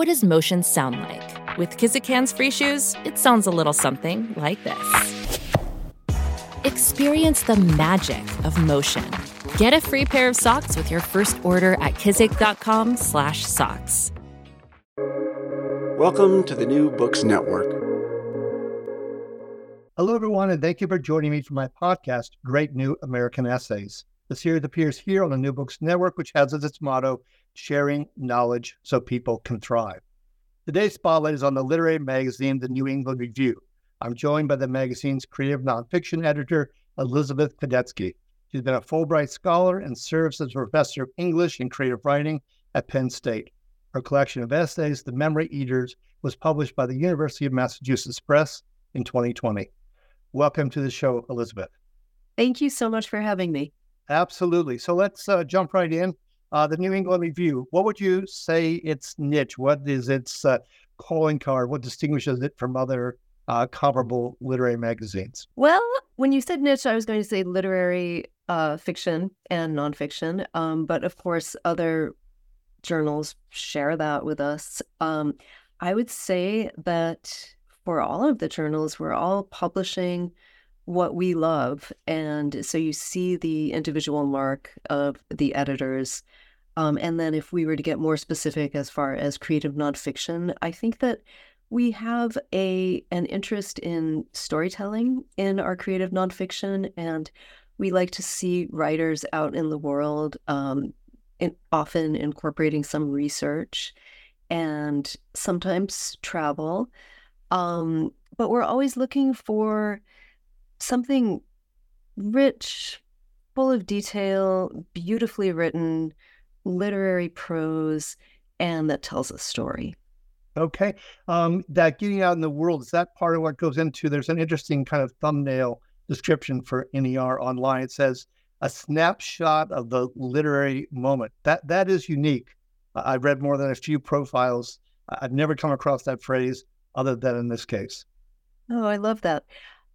What does motion sound like? With Kizik hands-free shoes, it sounds a little something like this. Experience the magic of motion. Get a free pair of socks with your first order at kizik.com/socks. Welcome to the New Books Network. Hello, everyone, and thank you for joining me for my podcast, Great New American Essays. The series appears here on the New Books Network, which has as its motto, sharing knowledge so people can thrive. Today's spotlight is on the literary magazine, The New England Review. I'm joined by the magazine's creative nonfiction editor, Elizabeth Kadetsky. She's been a Fulbright scholar and serves as a professor of English and creative writing at Penn State. Her collection of essays, The Memory Eaters, was published by the University of Massachusetts Press in 2020. Welcome to the show, Elizabeth. Thank you so much for having me. Absolutely. So let's uh, jump right in. Uh, the New England Review, what would you say its niche? What is its uh, calling card? What distinguishes it from other uh, comparable literary magazines? Well, when you said niche, I was going to say literary uh, fiction and nonfiction. Um, but of course, other journals share that with us. Um, I would say that for all of the journals, we're all publishing what we love. And so you see the individual mark of the editors. Um, and then if we were to get more specific as far as creative nonfiction, I think that we have a an interest in storytelling in our creative nonfiction, and we like to see writers out in the world, um, in, often incorporating some research and sometimes travel. Um, but we're always looking for something rich, full of detail, beautifully written, literary prose, and that tells a story. Okay. Um, that getting out in the world, is that part of what goes into? There's an interesting kind of thumbnail description for NER online. It says, a snapshot of the literary moment. That That is unique. I've read more than a few profiles. I've never come across that phrase other than in this case. Oh, I love that.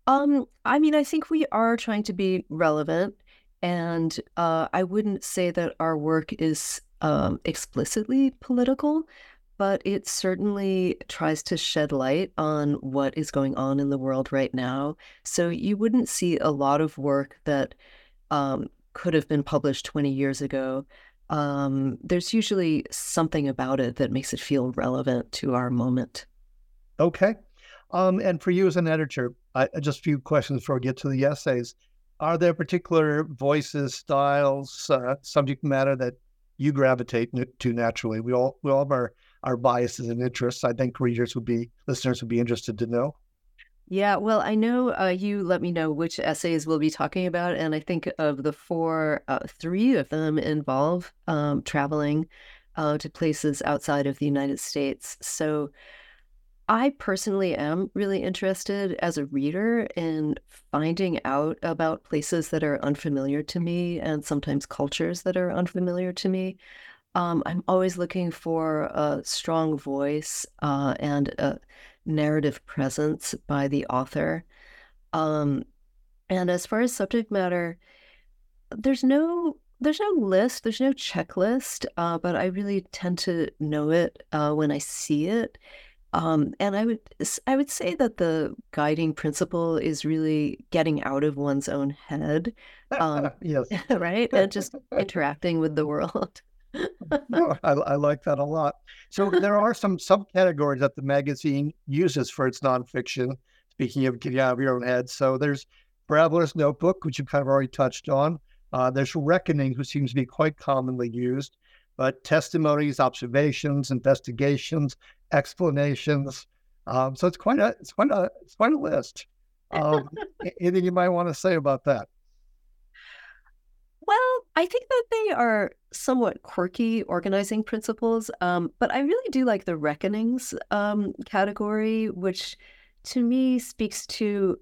Um, I mean, I think we are trying to be relevant, and uh, I wouldn't say that our work is um, explicitly political, but it certainly tries to shed light on what is going on in the world right now. So you wouldn't see a lot of work that um, could have been published 20 years ago. Um, there's usually something about it that makes it feel relevant to our moment. Okay. Um, and for you as an editor, I, just a few questions before we get to the essays. Are there particular voices, styles, uh, subject matter that you gravitate to naturally? We all we all have our, our biases and interests. I think readers would be listeners would be interested to know. Yeah, well, I know uh, you let me know which essays we'll be talking about, and I think of the four, uh, three of them involve um, traveling uh, to places outside of the United States. So I personally am really interested as a reader in finding out about places that are unfamiliar to me and sometimes cultures that are unfamiliar to me. Um, I'm always looking for a strong voice uh, and a narrative presence by the author. Um, and as far as subject matter, there's no there's no list, there's no checklist, uh, but I really tend to know it uh, when I see it. Um, and I would I would say that the guiding principle is really getting out of one's own head, um, yes, right, and just interacting with the world. no, I, I, like that a lot. So there are some subcategories that the magazine uses for its nonfiction. Speaking of getting out of your own head, so there's Traveler's Notebook, which you've kind of already touched on. Uh, there's Reckoning, which seems to be quite commonly used, but testimonies, observations, investigations, explanations. Um, so it's quite a it's quite a it's quite a list. Um, anything you might want to say about that? Well, I think that they are somewhat quirky organizing principles, um, but I really do like the reckonings um, category, which to me speaks to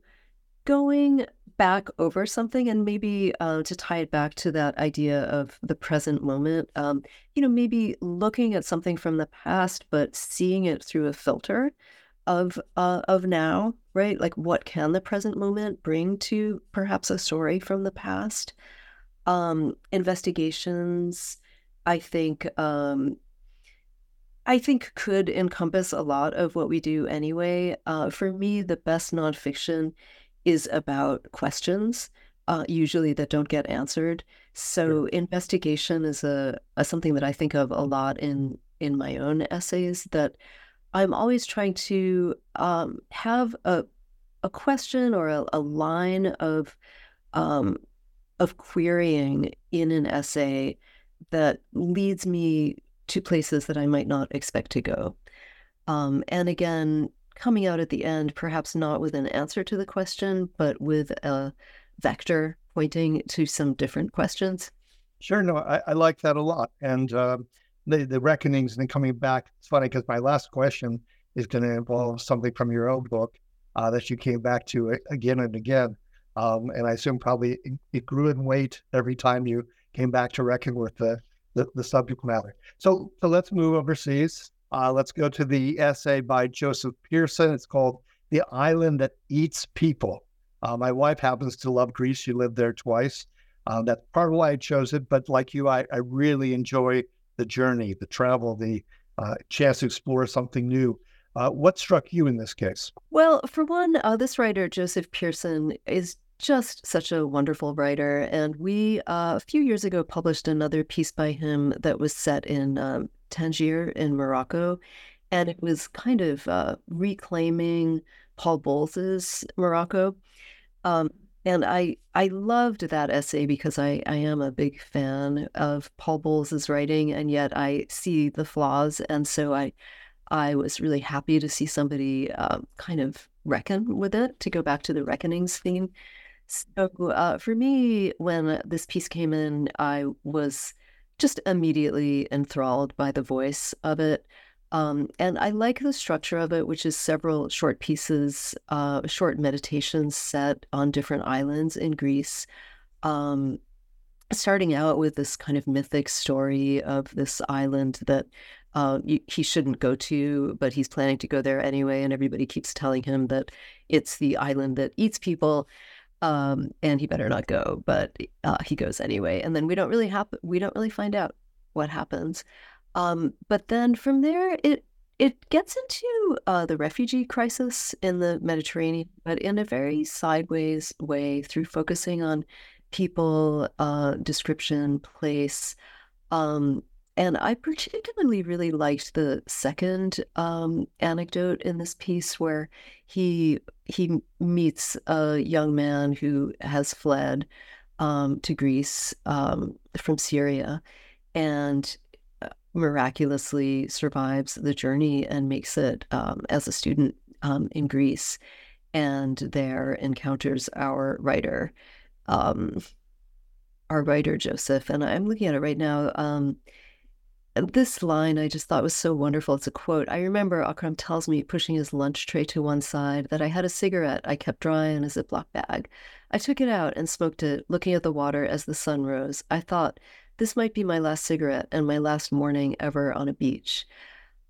going back over something and maybe uh, to tie it back to that idea of the present moment, um, you know, maybe looking at something from the past, but seeing it through a filter of uh, of now, right? Like, what can the present moment bring to perhaps a story from the past? Um, investigations, I think, um, I think could encompass a lot of what we do anyway. Uh, for me, the best nonfiction is about questions, uh, usually that don't get answered. So investigation is a, a something that I think of a lot in in my own essays. That I'm always trying to um, have a a question or a, a line of um, of querying in an essay that leads me to places that I might not expect to go. Um, and again, coming out at the end, perhaps not with an answer to the question, but with a vector pointing to some different questions. Sure, no, I, I like that a lot. And uh, the, the reckonings and then coming back, it's funny because my last question is going to involve something from your own book uh, that you came back to again and again. Um, and I assume probably it grew in weight every time you came back to reckon with the, the, the subject matter. So, so let's move overseas. Uh, let's go to the essay by Joseph Pearson. It's called The Island That Eats People. Uh, my wife happens to love Greece. She lived there twice. Uh, that's part of why I chose it. But like you, I, I really enjoy the journey, the travel, the uh, chance to explore something new. Uh, what struck you in this case? Well, for one, uh, this writer, Joseph Pearson, is just such a wonderful writer. And we, uh, a few years ago, published another piece by him that was set in um, Tangier in Morocco. And it was kind of uh, reclaiming Paul Bowles's Morocco. Um, and I I loved that essay because I, I am a big fan of Paul Bowles's writing, and yet I see the flaws. And so I I was really happy to see somebody uh, kind of reckon with it, to go back to the reckonings theme. So uh, for me, when this piece came in, I was just immediately enthralled by the voice of it. Um, and I like the structure of it, which is several short pieces, uh, short meditations set on different islands in Greece. Um, starting out with this kind of mythic story of this island that uh, he shouldn't go to, but he's planning to go there anyway. And everybody keeps telling him that it's the island that eats people um, and he better not go, but uh, he goes anyway. And then we don't really have we don't really find out what happens. Um, but then from there, it it gets into uh, the refugee crisis in the Mediterranean, but in a very sideways way through focusing on people, uh, description, place, um, and I particularly really liked the second um, anecdote in this piece where he he meets a young man who has fled um, to Greece um, from Syria and uh, miraculously survives the journey and makes it um, as a student um, in Greece and there encounters our writer um, our writer Joseph. And I'm looking at it right now this line I just thought was so wonderful. It's a quote. I remember Akram tells me, pushing his lunch tray to one side, that I had a cigarette I kept dry in a Ziploc bag. I took it out and smoked it, looking at the water as the sun rose. I thought, this might be my last cigarette and my last morning ever on a beach.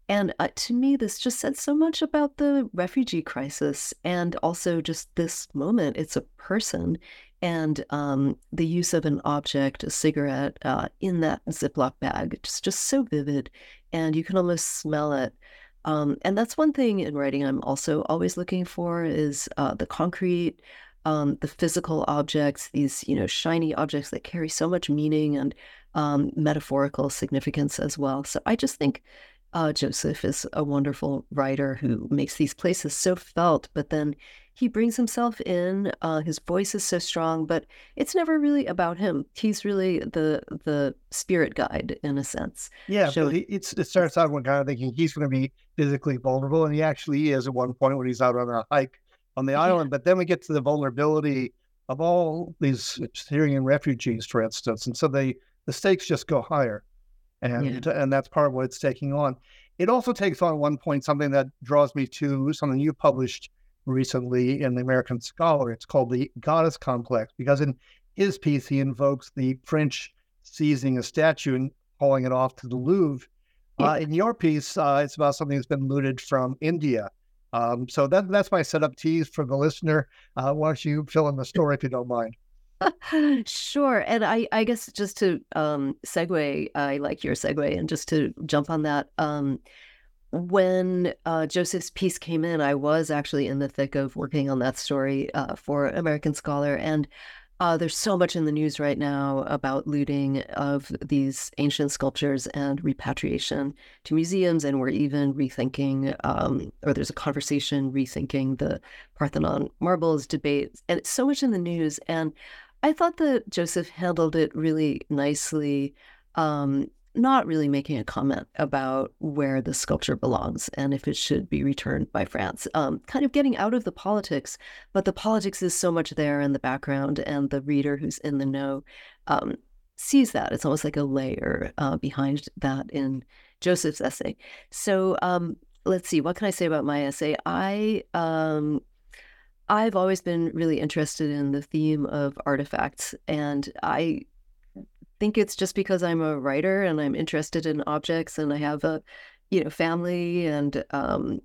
And uh, to me, this just said so much about the refugee crisis and also just this moment. It's a person and um, the use of an object, a cigarette, uh, in that Ziploc bag. It's just so vivid, and you can almost smell it. Um, and that's one thing in writing I'm also always looking for is uh, the concrete, um, the physical objects, these you know shiny objects that carry so much meaning and um, metaphorical significance as well. So I just think uh, Joseph is a wonderful writer who makes these places so felt, but then he brings himself in. Uh, his voice is so strong, but it's never really about him. He's really the the spirit guide in a sense. Yeah, so he, it starts out when kind of thinking he's going to be physically vulnerable, and he actually is at one point when he's out on a hike on the island. But then we get to the vulnerability of all these Syrian refugees, for instance. And so they the stakes just go higher. And yeah. and that's part of what it's taking on. It also takes on one point something that draws me to something you published recently in the American Scholar. It's called the Goddess Complex, because in his piece he invokes the French seizing a statue and hauling it off to the Louvre. Uh, in your piece, uh, it's about something that's been looted from India. Um, so that that's my setup tease for the listener. Uh, why don't you fill in the story if you don't mind? sure. And I, I guess just to um, segue, I like your segue, and just to jump on that. Um, when uh, Joseph's piece came in, I was actually in the thick of working on that story uh, for American Scholar, and uh, there's so much in the news right now about looting of these ancient sculptures and repatriation to museums, and we're even rethinking, um, or there's a conversation rethinking the Parthenon marbles debate, and it's so much in the news. And I thought that Joseph handled it really nicely. Um, not really making a comment about where the sculpture belongs and if it should be returned by France. Um, kind of getting out of the politics, but the politics is so much there in the background, and the reader who's in the know um, sees that. It's almost like a layer uh, behind that in Joseph's essay. So um, let's see, what can I say about my essay? I um, I've always been really interested in the theme of artifacts, and I think it's just because I'm a writer and I'm interested in objects and I have a, you know, family and um,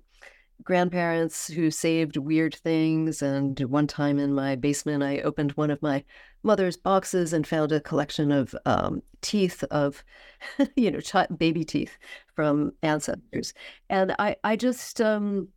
grandparents who saved weird things. And one time in my basement, I opened one of my mother's boxes and found a collection of um, teeth of, you know, ch- baby teeth from ancestors. And I, I just, um,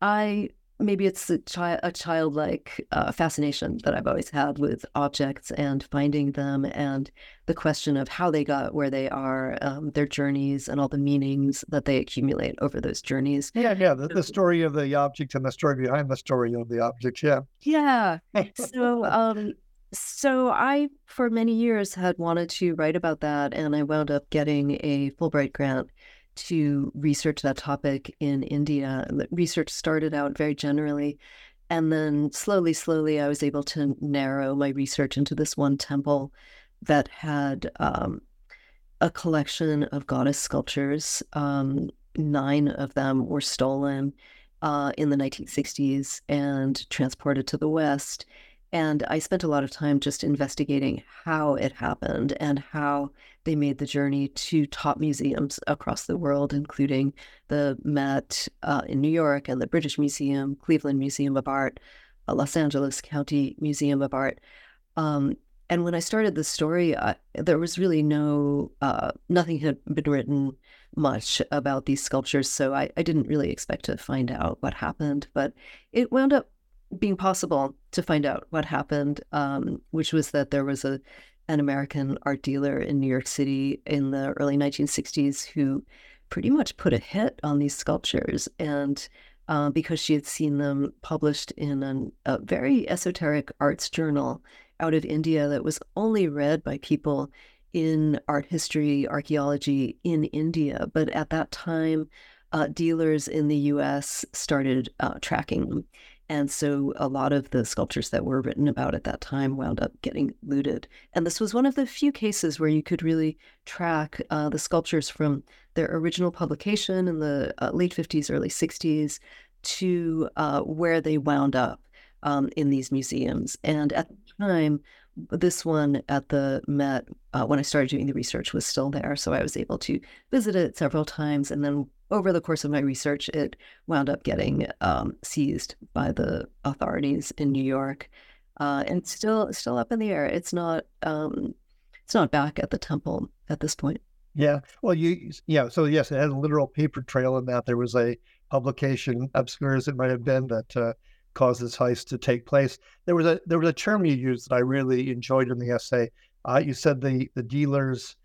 I maybe it's a, chi- a childlike uh, fascination that I've always had with objects and finding them and the question of how they got where they are, um, their journeys, and all the meanings that they accumulate over those journeys. Yeah, yeah, the, the story of the object and the story behind the story of the object. Yeah. Yeah. So, um, so I, for many years, had wanted to write about that, and I wound up getting a Fulbright grant to research that topic in India. Research started out very generally. And then slowly, slowly, I was able to narrow my research into this one temple that had um, a collection of goddess sculptures. Um, nine of them were stolen uh, in the 1960s and transported to the West. And I spent a lot of time just investigating how it happened and how they made the journey to top museums across the world, including the Met uh, in New York and the British Museum, Cleveland Museum of Art, uh, Los Angeles County Museum of Art. Um, and when I started the story, I, there was really no, uh, nothing had been written much about these sculptures. So I, I didn't really expect to find out what happened. But it wound up being possible to find out what happened, um, which was that there was a an American art dealer in New York City in the early 1960s who pretty much put a hit on these sculptures, and uh, because she had seen them published in an, a very esoteric arts journal out of India that was only read by people in art history, archaeology in India, but at that time. Uh, dealers in the US started uh, tracking them. And so a lot of the sculptures that were written about at that time wound up getting looted. And this was one of the few cases where you could really track uh, the sculptures from their original publication in the uh, late 50s, early 60s to uh, where they wound up um, in these museums. And at the time, this one at the Met, uh, when I started doing the research, was still there. So I was able to visit it several times and then over the course of my research, it wound up getting um, seized by the authorities in New York, uh, and still still up in the air. It's not um, it's not back at the temple at this point. Yeah. Well, you yeah. So yes, it has a literal paper trail in that there was a publication, obscure as it might have been, that uh, caused this heist to take place. There was a there was a term you used that I really enjoyed in the essay. Uh, you said the the dealer's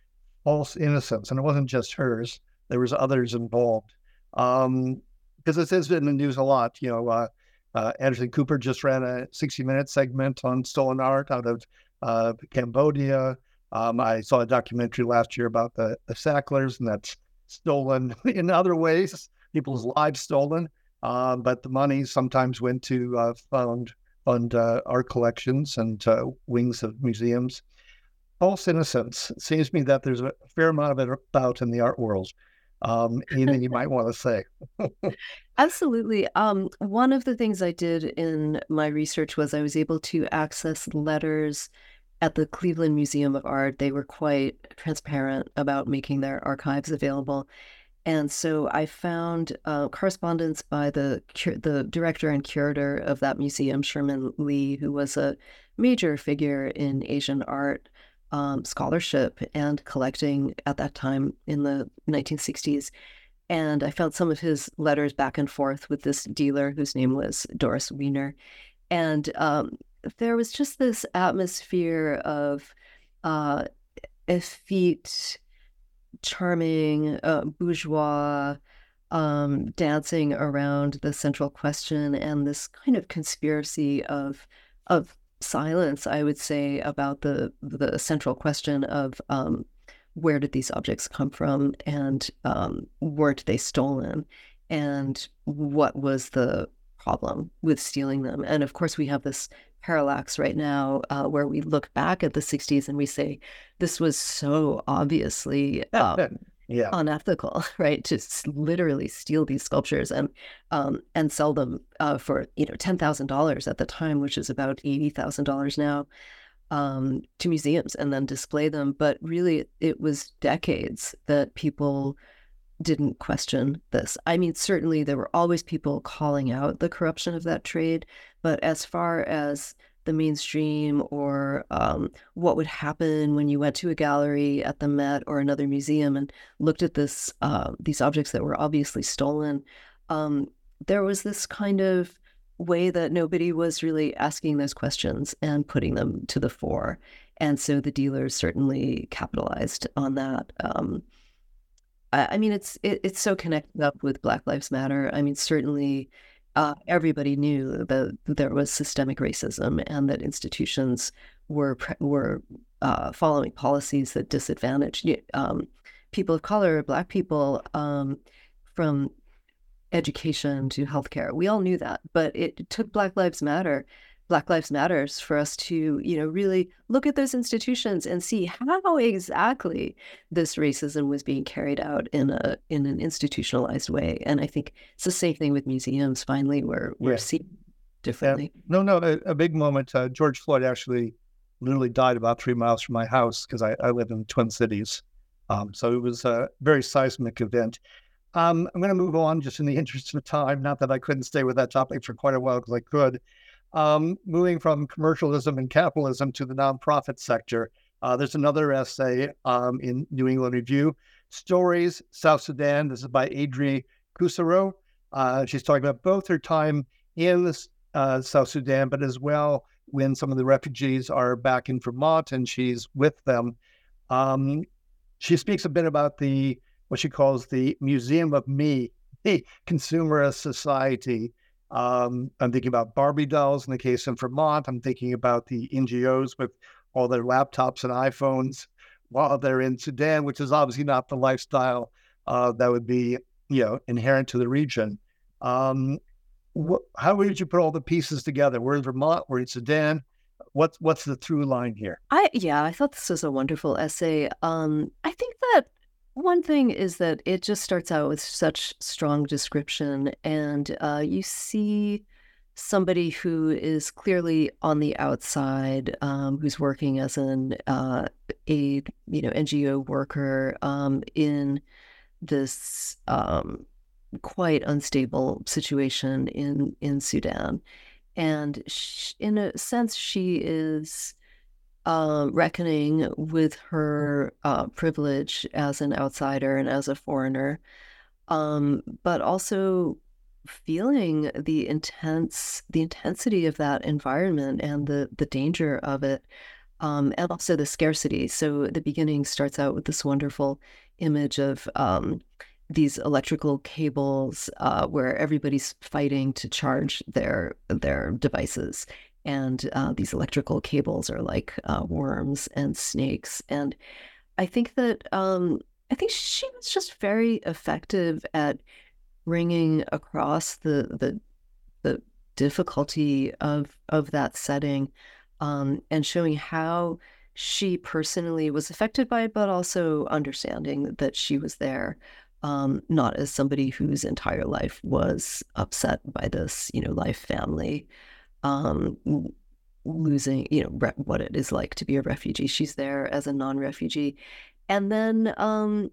false innocence, and it wasn't just hers there was others involved. Um, because this has been in the news a lot. You know, uh, uh, Anderson Cooper just ran a 60 minute segment on stolen art out of uh, Cambodia. Um, I saw a documentary last year about the, the Sacklers, and that's stolen in other ways, people's lives stolen. Um, but the money sometimes went to uh, fund fund uh, art collections and uh, wings of museums. False innocence it seems to me that there's a fair amount of it about in the art world. Um, anything you might want to say? Absolutely. Um, one of the things I did in my research was I was able to access letters at the Cleveland Museum of Art. They were quite transparent about making their archives available. And so I found uh, correspondence by the the director and curator of that museum, Sherman Lee, who was a major figure in Asian art um, scholarship and collecting at that time in the 1960s. And I found some of his letters back and forth with this dealer whose name was Doris Wiener. And um, there was just this atmosphere of uh, effete charming uh, bourgeois um, dancing around the central question and this kind of conspiracy of of silence, I would say, about the the central question of um, where did these objects come from and um, weren't they stolen, and what was the problem with stealing them? And of course, we have this parallax right now uh, where we look back at the 60s and we say this was so obviously um, yeah. unethical right? To literally steal these sculptures and um, and sell them uh, for you know $10,000 at the time which is about $80,000 now um, to museums and then display them. But really it was decades that people didn't question this. I mean, certainly there were always people calling out the corruption of that trade, but as far as the mainstream or um, what would happen when you went to a gallery at the Met or another museum and looked at this uh, these objects that were obviously stolen, um, there was this kind of way that nobody was really asking those questions and putting them to the fore. And so the dealers certainly capitalized on that. Um, I, mean, it's it, it's so connected up with Black Lives Matter. I mean, certainly uh, everybody knew that there was systemic racism and that institutions were were uh, following policies that disadvantaged um, people of color, Black people, um, from education to healthcare. We all knew that, but it took Black Lives Matter Black Lives Matters for us to, you know, really look at those institutions and see how exactly this racism was being carried out in a in an institutionalized way. And I think it's the same thing with museums. Finally, we're we're yeah. seeing differently. Yeah. No, no, a, a big moment. Uh, George Floyd actually literally died about three miles from my house because I, I live in the Twin Cities. Um, so it was a very seismic event. Um, I'm going to move on just in the interest of time. Not that I couldn't stay with that topic for quite a while because I could um, moving from commercialism and capitalism to the nonprofit sector. Uh, there's another essay um, in New England Review, Stories, South Sudan. This is by Adrie Kusserow. Uh, she's talking about both her time in uh, South Sudan, but as well when some of the refugees are back in Vermont and she's with them. Um, she speaks a bit about the what she calls the Museum of Me, the consumerist society um, I'm thinking about Barbie dolls in the case in Vermont. I'm thinking about the NGOs with all their laptops and iPhones while they're in Sudan, which is obviously not the lifestyle uh, that would be, you know, inherent to the region. Um, wh- how would you put all the pieces together? We're in Vermont. We're in Sudan. What's what's the through line here? I yeah, I thought this was a wonderful essay. Um, I think that one thing is that it just starts out with such strong description, and uh, you see somebody who is clearly on the outside, um, who's working as an uh, a you know NGO worker um, in this um, quite unstable situation in in Sudan, and she, in a sense, she is uh, reckoning with her uh, privilege as an outsider and as a foreigner, um, but also feeling the intense the intensity of that environment and the the danger of it um, and also the scarcity. So the beginning starts out with this wonderful image of um, these electrical cables uh, where everybody's fighting to charge their their devices and uh, these electrical cables are like uh, worms and snakes. And I think that um, I think she was just very effective at bringing across the the the difficulty of of that setting, um, and showing how she personally was affected by it, but also understanding that she was there, um, not as somebody whose entire life was upset by this, you know, life family, um, losing, you know, re- what it is like to be a refugee. She's there as a non-refugee, and then um,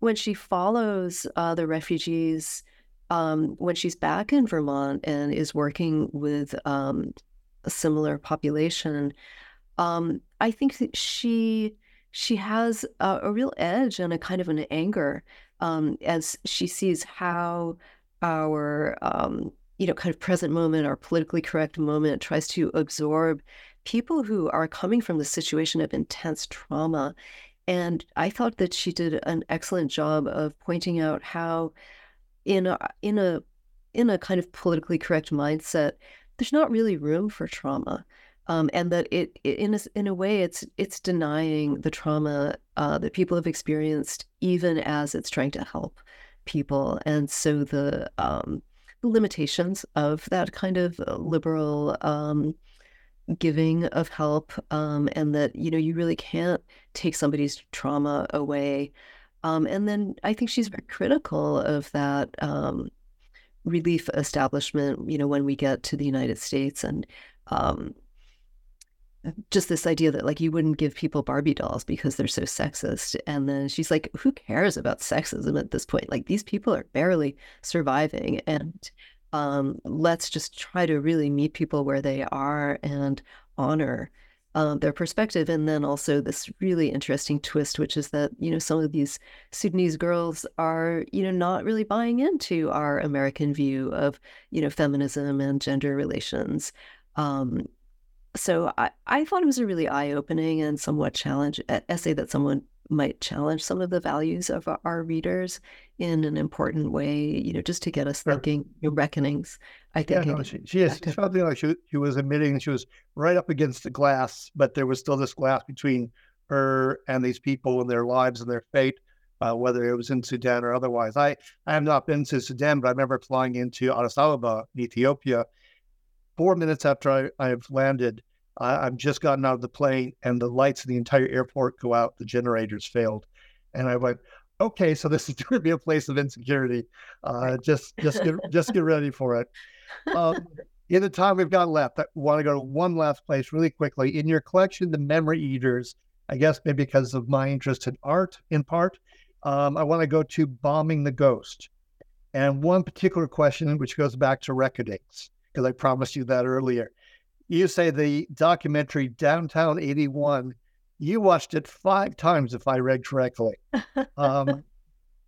when she follows uh, the refugees um, when she's back in Vermont and is working with um, a similar population, um, I think that she she has a, a, real edge and a kind of an anger um, as she sees how our um, you know kind of present moment, our politically correct moment, tries to absorb people who are coming from the situation of intense trauma. And I thought that she did an excellent job of pointing out how in a in a in a kind of politically correct mindset, there's not really room for trauma. Um, and that it, it, in a, in a way it's it's denying the trauma uh, that people have experienced even as it's trying to help people and so the, um, limitations of that kind of uh, liberal um, giving of help um, and that you know you really can't take somebody's trauma away. Um, and then I think she's very critical of that um, relief establishment, you know, when we get to the United States and um, just this idea that like you wouldn't give people Barbie dolls because they're so sexist. And then she's like, who cares about sexism at this point? Like these people are barely surviving. And um, let's just try to really meet people where they are and honor um, their perspective. And then also this really interesting twist, which is that, you know, some of these Sudanese girls are, you know, not really buying into our American view of, you know, feminism and gender relations. Um, so I, I thought it was a really eye-opening and somewhat challenge essay that someone might challenge some of the values of our readers in an important way, you know, just to get us thinking you know, reckonings. I think. Yeah, no, she, she is something like she, she was admitting she was right up against the glass, but there was still this glass between her and these people and their lives and their fate, uh, whether it was in Sudan or otherwise. I, I have not been to Sudan, but I remember flying into Addis Ababa, Ethiopia, four minutes after I, I've landed I, have just gotten out of the plane and the lights in the entire airport go out. The generators failed. And I went, okay, so this is going to be a place of insecurity. Uh, just, just get, just get ready for it. Um, in the time we've got left, I want to go to one last place really quickly. In your collection, The Memory Eaters, I guess maybe because of my interest in art in part, um, I want to go to Bombing the Ghost. And one particular question, which goes back to reckonings, because I promised you that earlier you say the documentary Downtown 81, you watched it five times, if I read correctly. Um,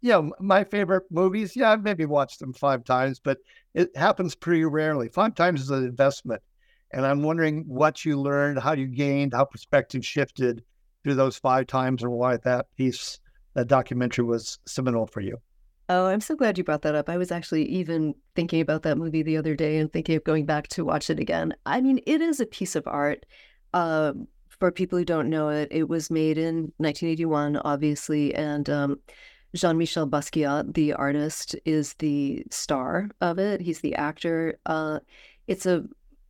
yeah, my favorite movies, yeah, I've maybe watched them five times, but it happens pretty rarely. Five times is an investment. And I'm wondering what you learned, how you gained, how perspective shifted through those five times, and why that piece, that documentary was seminal for you. Oh, I'm so glad you brought that up. I was actually even thinking about that movie the other day and thinking of going back to watch it again. I mean, it is a piece of art. Um, for people who don't know it, it was made in 1981, obviously, and um, Jean-Michel Basquiat, the artist, is the star of it. He's the actor. Uh, it's a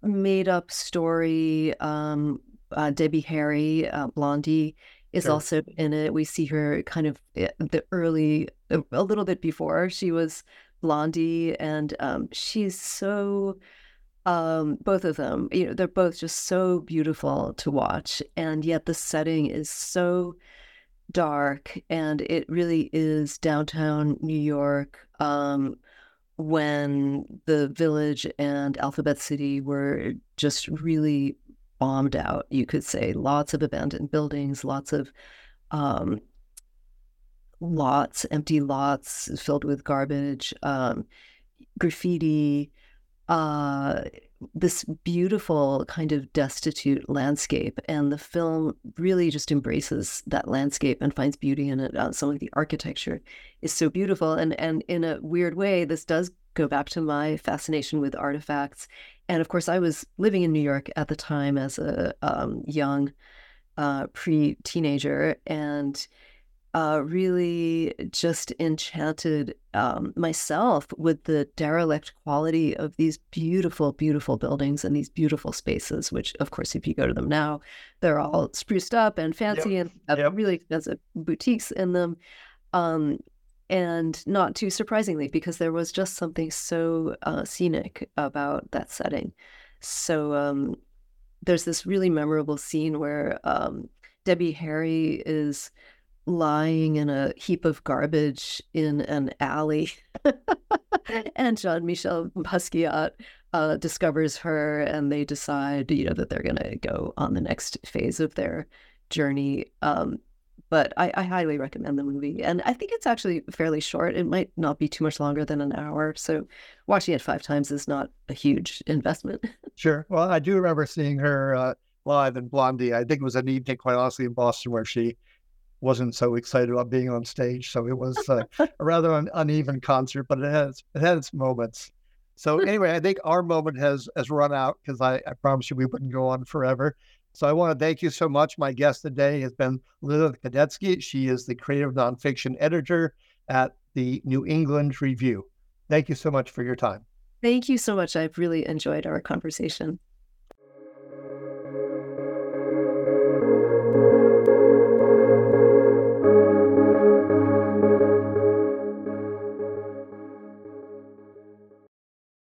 made-up story. Um, uh, Debbie Harry, uh, Blondie, is sure. also in it. We see her kind of eh, the early, a little bit before she was Blondie, and um, she's so. Um, both of them, you know, they're both just so beautiful to watch, and yet the setting is so dark, and it really is downtown New York. Um, when the village and Alphabet City were just really bombed out, you could say. Lots of abandoned buildings, lots of um, lots, empty lots filled with garbage, um, graffiti, uh, this beautiful kind of destitute landscape. And the film really just embraces that landscape and finds beauty in it. Uh, some of the architecture is so beautiful. And, and in a weird way, this does go back to my fascination with artifacts and of course, I was living in New York at the time as a um, young uh, pre teenager. And uh, really just enchanted um, myself with the derelict quality of these beautiful, beautiful buildings and these beautiful spaces, which, of course, if you go to them now, they're all spruced up and fancy yep. and have yep. really expensive boutiques in them. Um, and not too surprisingly, because there was just something so uh, scenic about that setting. So um, there's this really memorable scene where um, Debbie Harry is lying in a heap of garbage in an alley. and Jean Michel Basquiat uh, discovers her, and they decide, you know, that they're going to go on the next phase of their journey. Um, but I, I, highly recommend the movie, and I think it's actually fairly short. It might not be too much longer than an hour, so watching it five times is not a huge investment. Sure. Well, I do remember seeing her uh, live in Blondie. I think it was an evening, quite honestly, in Boston, where she wasn't so excited about being on stage. So it was uh, a rather un- uneven concert, but it has it had its moments. So anyway, I think our moment has has run out because I, I promised you we wouldn't go on forever. So I want to thank you so much. My guest today has been Elizabeth Kadetsky. She is the creative nonfiction editor at the New England Review. Thank you so much for your time. Thank you so much. I've really enjoyed our conversation.